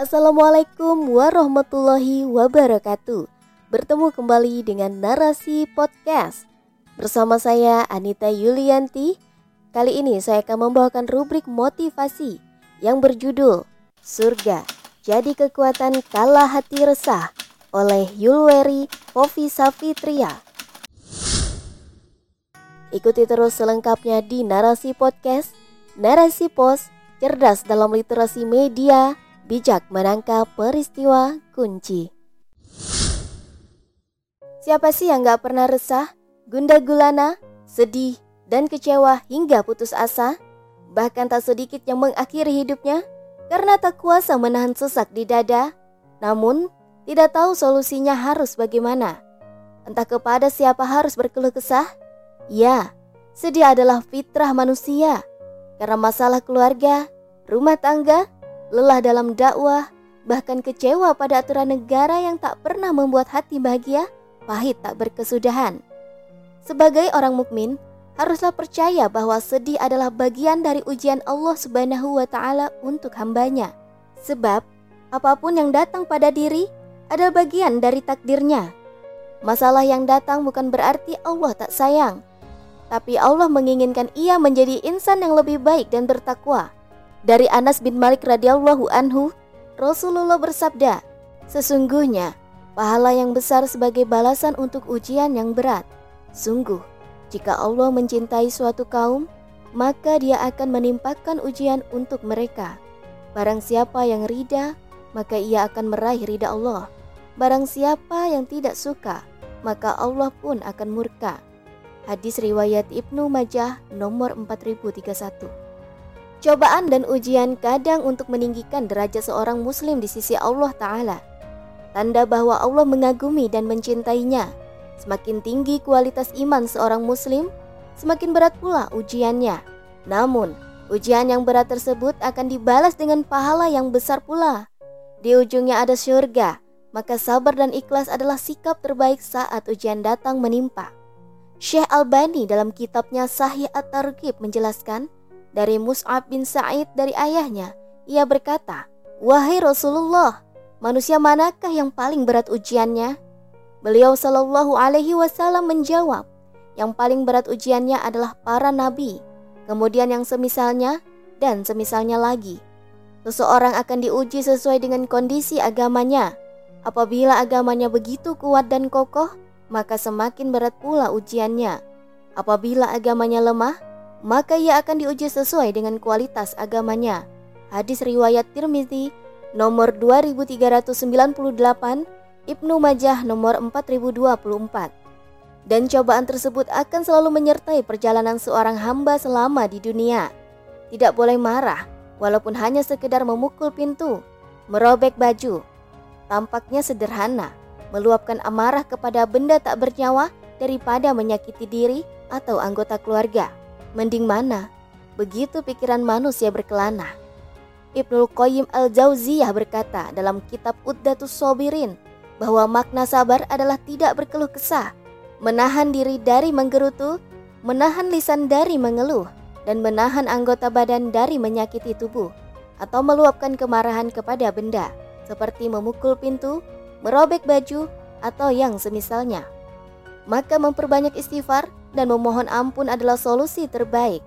Assalamualaikum warahmatullahi wabarakatuh. Bertemu kembali dengan narasi podcast bersama saya Anita Yulianti. Kali ini saya akan membawakan rubrik motivasi yang berjudul Surga Jadi Kekuatan Kala Hati Resah oleh Yulweri Povi Safitria. Ikuti terus selengkapnya di narasi podcast, narasi pos, cerdas dalam literasi media, bijak menangkap peristiwa kunci. Siapa sih yang gak pernah resah, gunda gulana, sedih, dan kecewa hingga putus asa? Bahkan tak sedikit yang mengakhiri hidupnya karena tak kuasa menahan sesak di dada. Namun, tidak tahu solusinya harus bagaimana. Entah kepada siapa harus berkeluh kesah? Ya, sedih adalah fitrah manusia. Karena masalah keluarga, rumah tangga, lelah dalam dakwah, bahkan kecewa pada aturan negara yang tak pernah membuat hati bahagia, pahit tak berkesudahan. Sebagai orang mukmin, haruslah percaya bahwa sedih adalah bagian dari ujian Allah Subhanahu wa taala untuk hambanya. Sebab apa pun yang datang pada diri adalah bagian dari takdirnya. Masalah yang datang bukan berarti Allah tak sayang, tapi Allah menginginkan ia menjadi insan yang lebih baik dan bertakwa. Dari Anas bin Malik radhiyallahu anhu, Rasulullah bersabda, "Sesungguhnya pahala yang besar sebagai balasan untuk ujian yang berat. Sungguh, jika Allah mencintai suatu kaum, maka Dia akan menimpakan ujian untuk mereka. Barang siapa yang rida, maka ia akan meraih ridha Allah. Barang siapa yang tidak suka, maka Allah pun akan murka." Hadis riwayat Ibnu Majah nomor 4031. Cobaan dan ujian kadang untuk meninggikan derajat seorang muslim di sisi Allah Ta'ala. Tanda bahwa Allah mengagumi dan mencintainya. Semakin tinggi kualitas iman seorang muslim, semakin berat pula ujiannya. Namun, ujian yang berat tersebut akan dibalas dengan pahala yang besar pula. Di ujungnya ada surga, maka sabar dan ikhlas adalah sikap terbaik saat ujian datang menimpa. Syekh Albani dalam kitabnya Sahih At-Targhib menjelaskan, dari Mus'ab bin Sa'id dari ayahnya, ia berkata, "Wahai Rasulullah, manusia manakah yang paling berat ujiannya?" Beliau Shallallahu alaihi wasallam menjawab, "Yang paling berat ujiannya adalah para nabi, kemudian yang semisalnya dan semisalnya lagi." Seseorang akan diuji sesuai dengan kondisi agamanya. Apabila agamanya begitu kuat dan kokoh, maka semakin berat pula ujiannya. Apabila agamanya lemah, maka ia akan diuji sesuai dengan kualitas agamanya. Hadis riwayat Tirmizi nomor 2398, Ibnu Majah nomor 4024. Dan cobaan tersebut akan selalu menyertai perjalanan seorang hamba selama di dunia. Tidak boleh marah, walaupun hanya sekedar memukul pintu, merobek baju. Tampaknya sederhana, meluapkan amarah kepada benda tak bernyawa daripada menyakiti diri atau anggota keluarga. Mending mana? Begitu pikiran manusia berkelana. Ibnul Qayyim al-Jauziyah berkata dalam kitab Uddatus Sobirin bahwa makna sabar adalah tidak berkeluh kesah, menahan diri dari menggerutu, menahan lisan dari mengeluh, dan menahan anggota badan dari menyakiti tubuh atau meluapkan kemarahan kepada benda seperti memukul pintu, merobek baju, atau yang semisalnya. Maka memperbanyak istighfar dan memohon ampun adalah solusi terbaik.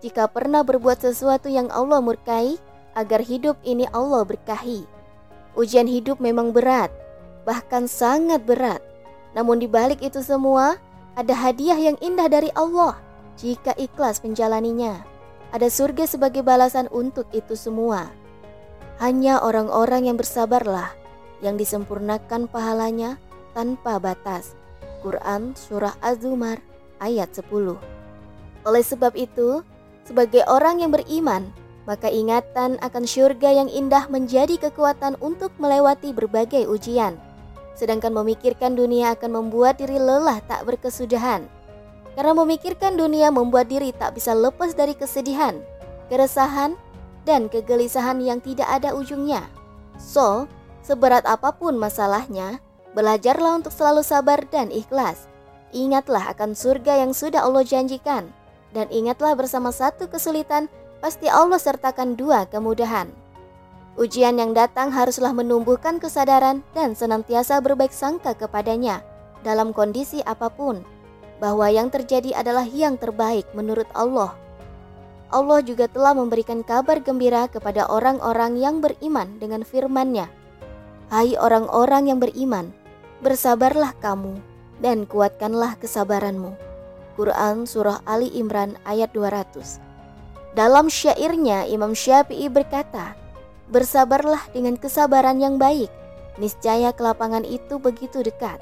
Jika pernah berbuat sesuatu yang Allah murkai, agar hidup ini Allah berkahi. Ujian hidup memang berat, bahkan sangat berat. Namun di balik itu semua, ada hadiah yang indah dari Allah jika ikhlas menjalaninya. Ada surga sebagai balasan untuk itu semua. Hanya orang-orang yang bersabarlah yang disempurnakan pahalanya tanpa batas. Quran Surah Az-Zumar ayat 10. Oleh sebab itu, sebagai orang yang beriman, maka ingatan akan syurga yang indah menjadi kekuatan untuk melewati berbagai ujian. Sedangkan memikirkan dunia akan membuat diri lelah tak berkesudahan. Karena memikirkan dunia membuat diri tak bisa lepas dari kesedihan, keresahan, dan kegelisahan yang tidak ada ujungnya. So, seberat apa pun masalahnya, belajarlah untuk selalu sabar dan ikhlas. Ingatlah akan surga yang sudah Allah janjikan, dan ingatlah bersama satu kesulitan, pasti Allah sertakan dua kemudahan. Ujian yang datang haruslah menumbuhkan kesadaran dan senantiasa berbaik sangka kepadanya dalam kondisi apa pun, bahwa yang terjadi adalah yang terbaik menurut Allah. Allah juga telah memberikan kabar gembira kepada orang-orang yang beriman dengan firman-Nya. Hai orang-orang yang beriman, bersabarlah kamu dan kuatkanlah kesabaranmu. Quran Surah Ali Imran ayat 200 Dalam syairnya Imam Syafi'i berkata, Bersabarlah dengan kesabaran yang baik, niscaya kelapangan itu begitu dekat.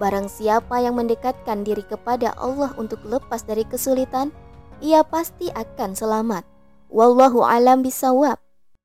Barang siapa yang mendekatkan diri kepada Allah untuk lepas dari kesulitan, ia pasti akan selamat. Wallahu alam bisawab.